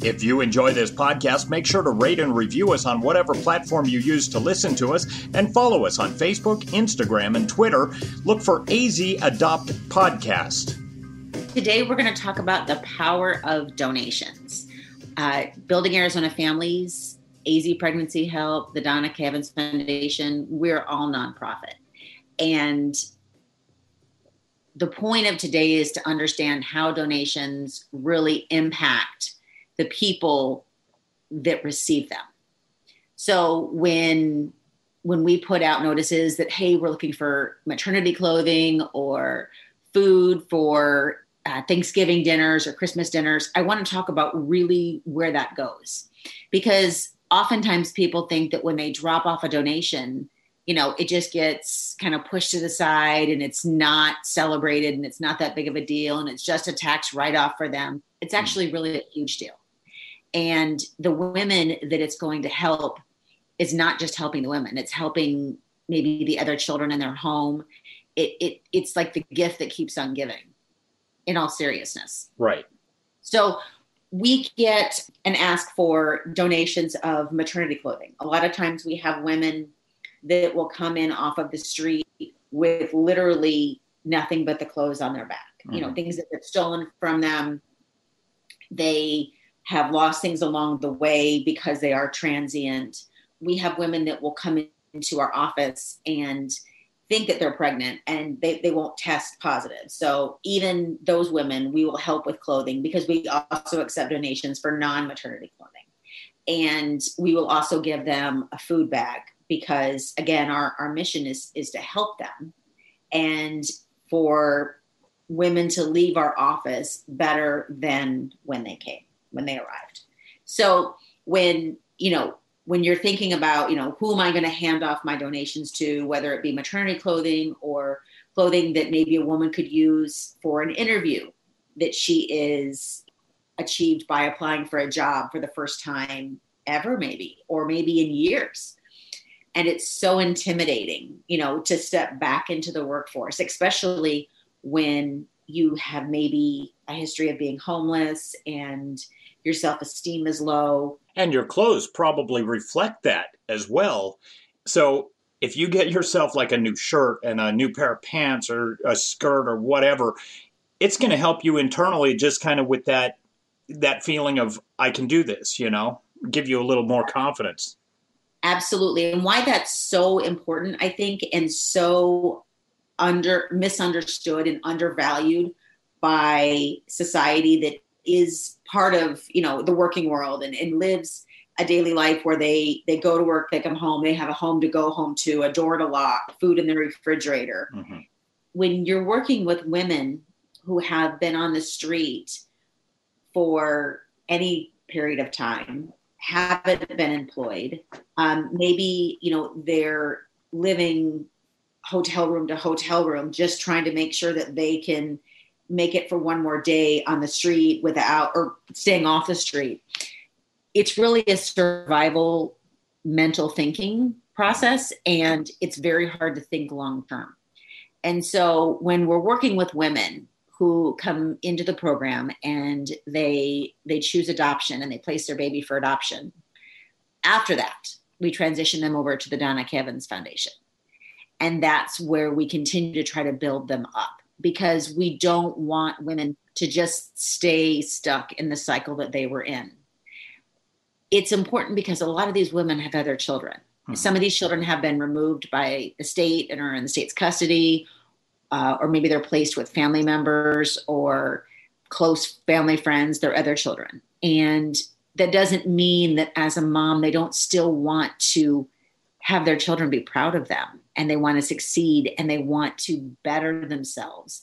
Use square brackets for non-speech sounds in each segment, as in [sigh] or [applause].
If you enjoy this podcast, make sure to rate and review us on whatever platform you use to listen to us and follow us on Facebook, Instagram, and Twitter. Look for AZ Adopt Podcast. Today, we're going to talk about the power of donations. Uh, Building Arizona Families, AZ Pregnancy Help, the Donna K. Evans Foundation, we're all nonprofit. And the point of today is to understand how donations really impact the people that receive them. So when when we put out notices that hey we're looking for maternity clothing or food for uh, Thanksgiving dinners or Christmas dinners, I want to talk about really where that goes because oftentimes people think that when they drop off a donation, you know, it just gets kind of pushed to the side and it's not celebrated and it's not that big of a deal and it's just a tax write off for them. It's actually really a huge deal and the women that it's going to help is not just helping the women it's helping maybe the other children in their home. It, it it's like the gift that keeps on giving in all seriousness. Right. So we get and ask for donations of maternity clothing. A lot of times we have women that will come in off of the street with literally nothing but the clothes on their back. Mm-hmm. you know mm-hmm. things that get stolen from them. They have lost things along the way because they are transient. We have women that will come into our office and think that they're pregnant and they, they won't test positive. So even those women, we will help with clothing because we also accept donations for non-maternity clothing. And we will also give them a food bag because again, our, our mission is, is to help them and for women to leave our office better than when they came when they arrived. So when, you know, when you're thinking about, you know, who am I going to hand off my donations to, whether it be maternity clothing or clothing that maybe a woman could use for an interview that she is achieved by applying for a job for the first time ever, maybe, or maybe in years. And it's so intimidating, you know, to step back into the workforce, especially when you have maybe a history of being homeless and your self esteem is low. And your clothes probably reflect that as well. So if you get yourself like a new shirt and a new pair of pants or a skirt or whatever, it's going to help you internally just kind of with that that feeling of I can do this, you know, give you a little more confidence. Absolutely. And why that's so important, I think, and so under misunderstood and undervalued by society that is part of you know the working world and, and lives a daily life where they they go to work they come home they have a home to go home to a door to lock food in the refrigerator mm-hmm. when you're working with women who have been on the street for any period of time haven't been employed um, maybe you know they're living hotel room to hotel room just trying to make sure that they can make it for one more day on the street without or staying off the street. It's really a survival mental thinking process and it's very hard to think long term. And so when we're working with women who come into the program and they they choose adoption and they place their baby for adoption. After that, we transition them over to the Donna K. Evans Foundation. And that's where we continue to try to build them up because we don't want women to just stay stuck in the cycle that they were in. It's important because a lot of these women have other children. Hmm. Some of these children have been removed by the state and are in the state's custody, uh, or maybe they're placed with family members or close family friends, their other children. And that doesn't mean that as a mom, they don't still want to have their children be proud of them and they want to succeed and they want to better themselves.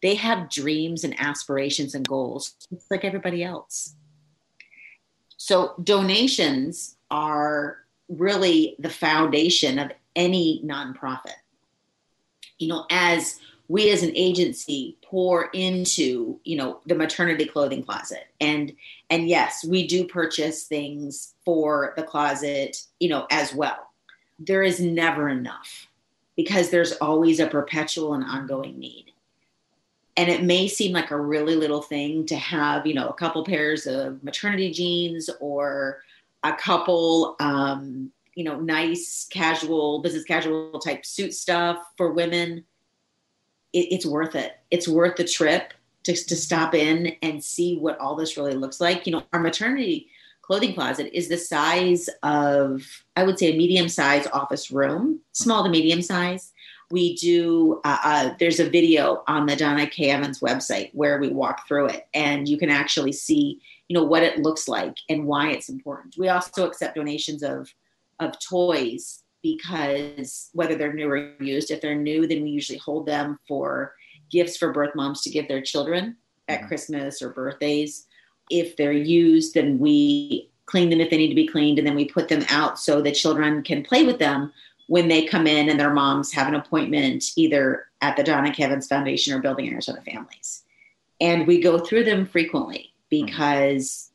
They have dreams and aspirations and goals, just like everybody else. So, donations are really the foundation of any nonprofit. You know, as we as an agency pour into you know the maternity clothing closet and and yes we do purchase things for the closet you know as well there is never enough because there's always a perpetual and ongoing need and it may seem like a really little thing to have you know a couple pairs of maternity jeans or a couple um, you know nice casual business casual type suit stuff for women it, it's worth it. It's worth the trip to, to stop in and see what all this really looks like. You know, our maternity clothing closet is the size of, I would say, a medium size office room, small to medium size. We do, uh, uh, there's a video on the Donna K. Evans website where we walk through it and you can actually see, you know, what it looks like and why it's important. We also accept donations of, of toys because whether they're new or used, if they're new, then we usually hold them for gifts for birth moms to give their children at mm-hmm. Christmas or birthdays. If they're used, then we clean them if they need to be cleaned, and then we put them out so the children can play with them when they come in and their moms have an appointment either at the Donna K. Evans Foundation or Building Arizona Families. And we go through them frequently because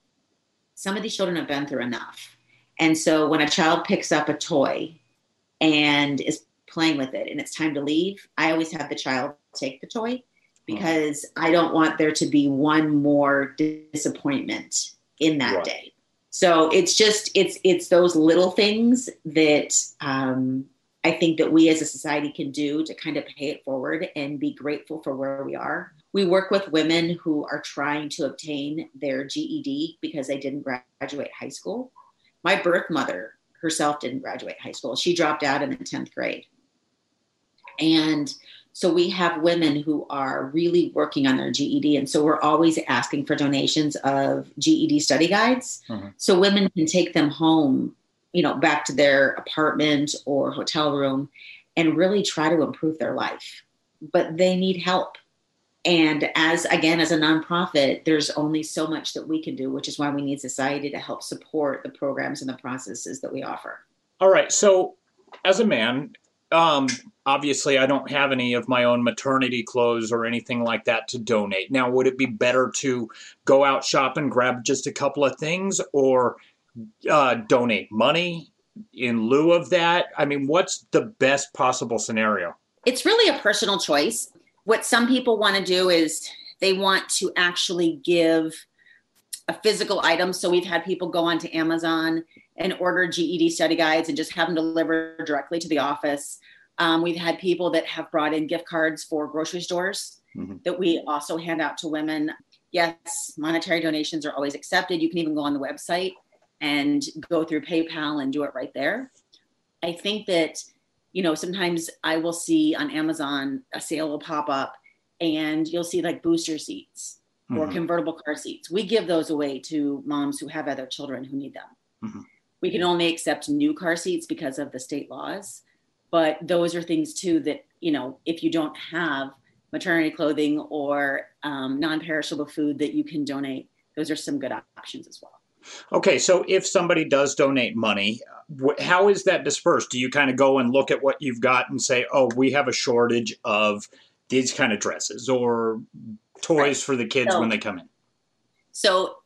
some of these children have been through enough. And so when a child picks up a toy and is playing with it and it's time to leave, I always have the child take the toy because I don't want there to be one more disappointment in that right. day. So it's just it's it's those little things that um, I think that we as a society can do to kind of pay it forward and be grateful for where we are. We work with women who are trying to obtain their GED because they didn't graduate high school. My birth mother herself didn't graduate high school. She dropped out in the 10th grade. And so we have women who are really working on their GED. And so we're always asking for donations of GED study guides. Mm-hmm. So women can take them home, you know, back to their apartment or hotel room and really try to improve their life. But they need help and as again as a nonprofit there's only so much that we can do which is why we need society to help support the programs and the processes that we offer all right so as a man um, obviously i don't have any of my own maternity clothes or anything like that to donate. Now would it be better to go out shop and grab just a couple of things or uh, donate money in lieu of that? I mean what's the best possible scenario? It's really a personal choice. What some people want to do is they want to actually give a physical item. So we've had people go onto Amazon and order GED study guides and just have them delivered directly to the office. Um, we've had people that have brought in gift cards for grocery stores mm-hmm. that we also hand out to women. Yes, monetary donations are always accepted. You can even go on the website and go through PayPal and do it right there. I think that you know, sometimes I will see on Amazon a sale will pop up and you'll see like booster seats mm-hmm. or convertible car seats. We give those away to moms who have other children who need them. Mm-hmm. We can only accept new car seats because of the state laws, but those are things too that, you know, if you don't have maternity clothing or um, non perishable food that you can donate, those are some good options as well. Okay, so if somebody does donate money, how is that dispersed? Do you kind of go and look at what you've got and say, "Oh, we have a shortage of these kind of dresses or toys right. for the kids so, when they come in"? So,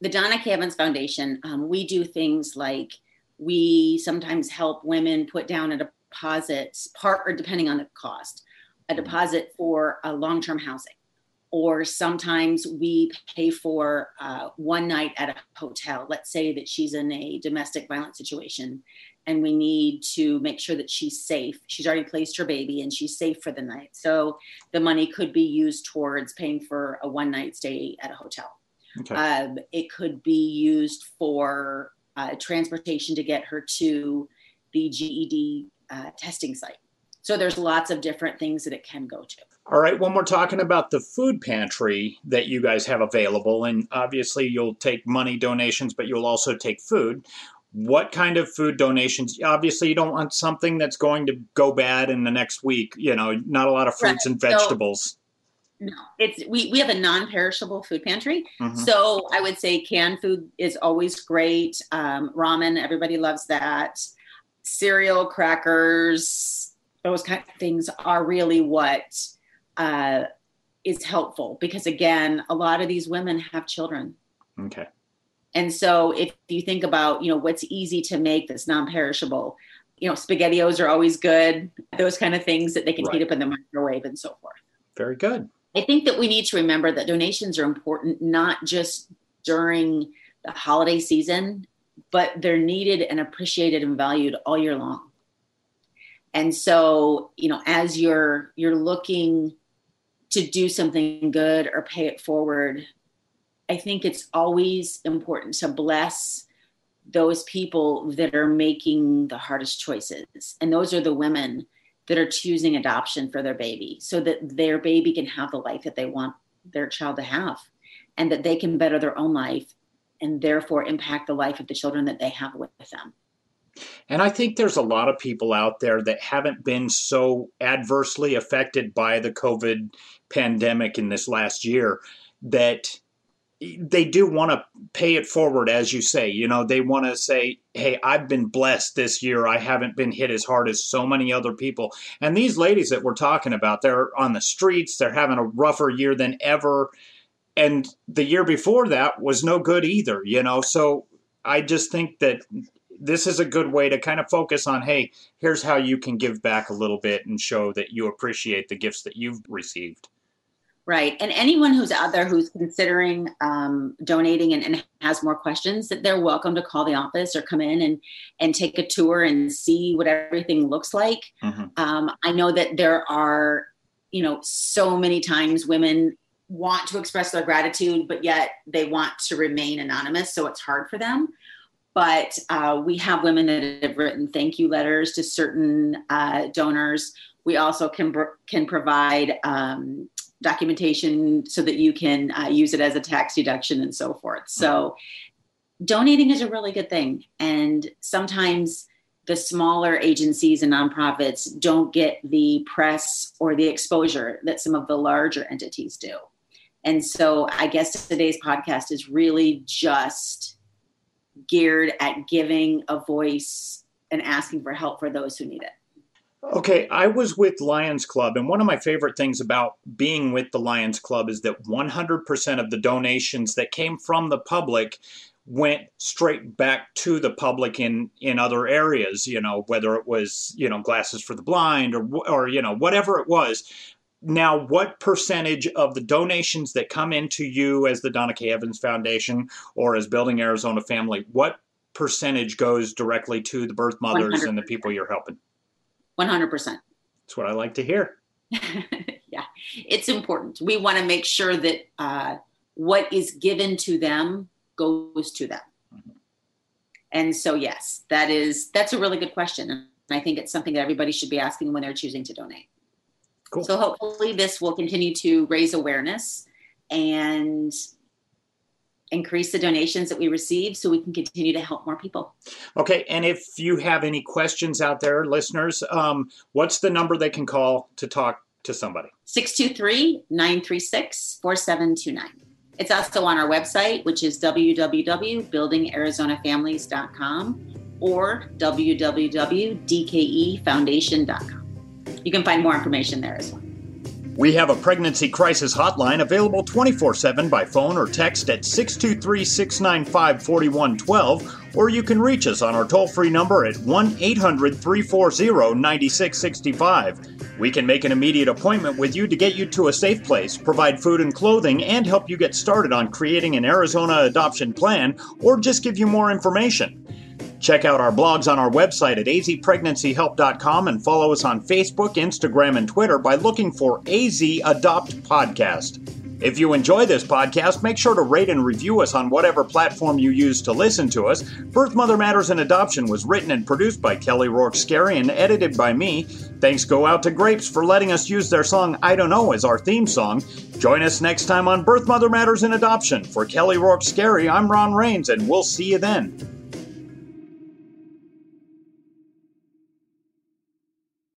the Donna. Evans Foundation, um, we do things like we sometimes help women put down a deposit, part or depending on the cost, a deposit for a long-term housing or sometimes we pay for uh, one night at a hotel. Let's say that she's in a domestic violence situation and we need to make sure that she's safe. She's already placed her baby and she's safe for the night. So the money could be used towards paying for a one night stay at a hotel. Okay. Um, it could be used for uh, transportation to get her to the GED uh, testing site. So there's lots of different things that it can go to. All right, when we're talking about the food pantry that you guys have available, and obviously you'll take money donations, but you'll also take food what kind of food donations obviously you don't want something that's going to go bad in the next week you know not a lot of fruits right. and vegetables. So, no it's we, we have a non-perishable food pantry. Mm-hmm. so i would say canned food is always great. Um, ramen everybody loves that. Cereal crackers those kind of things are really what uh, is helpful because again a lot of these women have children. Okay and so if you think about, you know, what's easy to make that's non-perishable, you know, spaghettios are always good, those kind of things that they can right. heat up in the microwave and so forth. Very good. I think that we need to remember that donations are important not just during the holiday season, but they're needed and appreciated and valued all year long. And so, you know, as you're you're looking to do something good or pay it forward, I think it's always important to bless those people that are making the hardest choices. And those are the women that are choosing adoption for their baby so that their baby can have the life that they want their child to have and that they can better their own life and therefore impact the life of the children that they have with them. And I think there's a lot of people out there that haven't been so adversely affected by the COVID pandemic in this last year that they do want to pay it forward, as you say. You know, they want to say, hey, I've been blessed this year. I haven't been hit as hard as so many other people. And these ladies that we're talking about, they're on the streets, they're having a rougher year than ever. And the year before that was no good either, you know. So I just think that this is a good way to kind of focus on hey, here's how you can give back a little bit and show that you appreciate the gifts that you've received. Right. And anyone who's out there who's considering um, donating and, and, has more questions, that they're welcome to call the office or come in and, and take a tour and see what everything looks like. Mm-hmm. Um, I know that there are, you know, so many times women want to express their gratitude, but yet they want to remain anonymous. So it's hard for them. But uh, we have women that have written thank you letters to certain uh, donors. We also can, can provide um, documentation so that you can uh, use it as a tax deduction and so forth. So, donating is a really good thing. And sometimes the smaller agencies and nonprofits don't get the press or the exposure that some of the larger entities do. And so, I guess today's podcast is really just geared at giving a voice and asking for help for those who need it. Okay, I was with Lions Club, and one of my favorite things about being with the Lions Club is that 100% of the donations that came from the public went straight back to the public in in other areas you know whether it was you know glasses for the blind or or you know whatever it was now what percentage of the donations that come into you as the Donna K Evans Foundation or as Building Arizona Family what percentage goes directly to the birth mothers 100%. and the people you're helping 100%. That's what I like to hear. [laughs] yeah, it's important. We want to make sure that uh, what is given to them goes to them. Mm-hmm. And so, yes, that is that's a really good question, and I think it's something that everybody should be asking when they're choosing to donate. Cool. So hopefully, this will continue to raise awareness and increase the donations that we receive so we can continue to help more people. Okay. And if you have any questions out there, listeners, um, what's the number they can call to talk to somebody? 623 936 4729. It's also on our website, which is www.buildingarizonafamilies.com or www.dkefoundation.com. You can find more information there as well. We have a pregnancy crisis hotline available 24 7 by phone or text at 623 695 4112, or you can reach us on our toll free number at 1 800 340 9665. We can make an immediate appointment with you to get you to a safe place, provide food and clothing, and help you get started on creating an Arizona adoption plan or just give you more information. Check out our blogs on our website at azpregnancyhelp.com and follow us on Facebook, Instagram, and Twitter by looking for AZ Adopt Podcast. If you enjoy this podcast, make sure to rate and review us on whatever platform you use to listen to us. Birth Mother Matters and Adoption was written and produced by Kelly Rourke Scarry and edited by me. Thanks go out to Grapes for letting us use their song I Don't Know as our theme song. Join us next time on Birth Mother Matters and Adoption. For Kelly Rourke Scarry, I'm Ron Rains, and we'll see you then.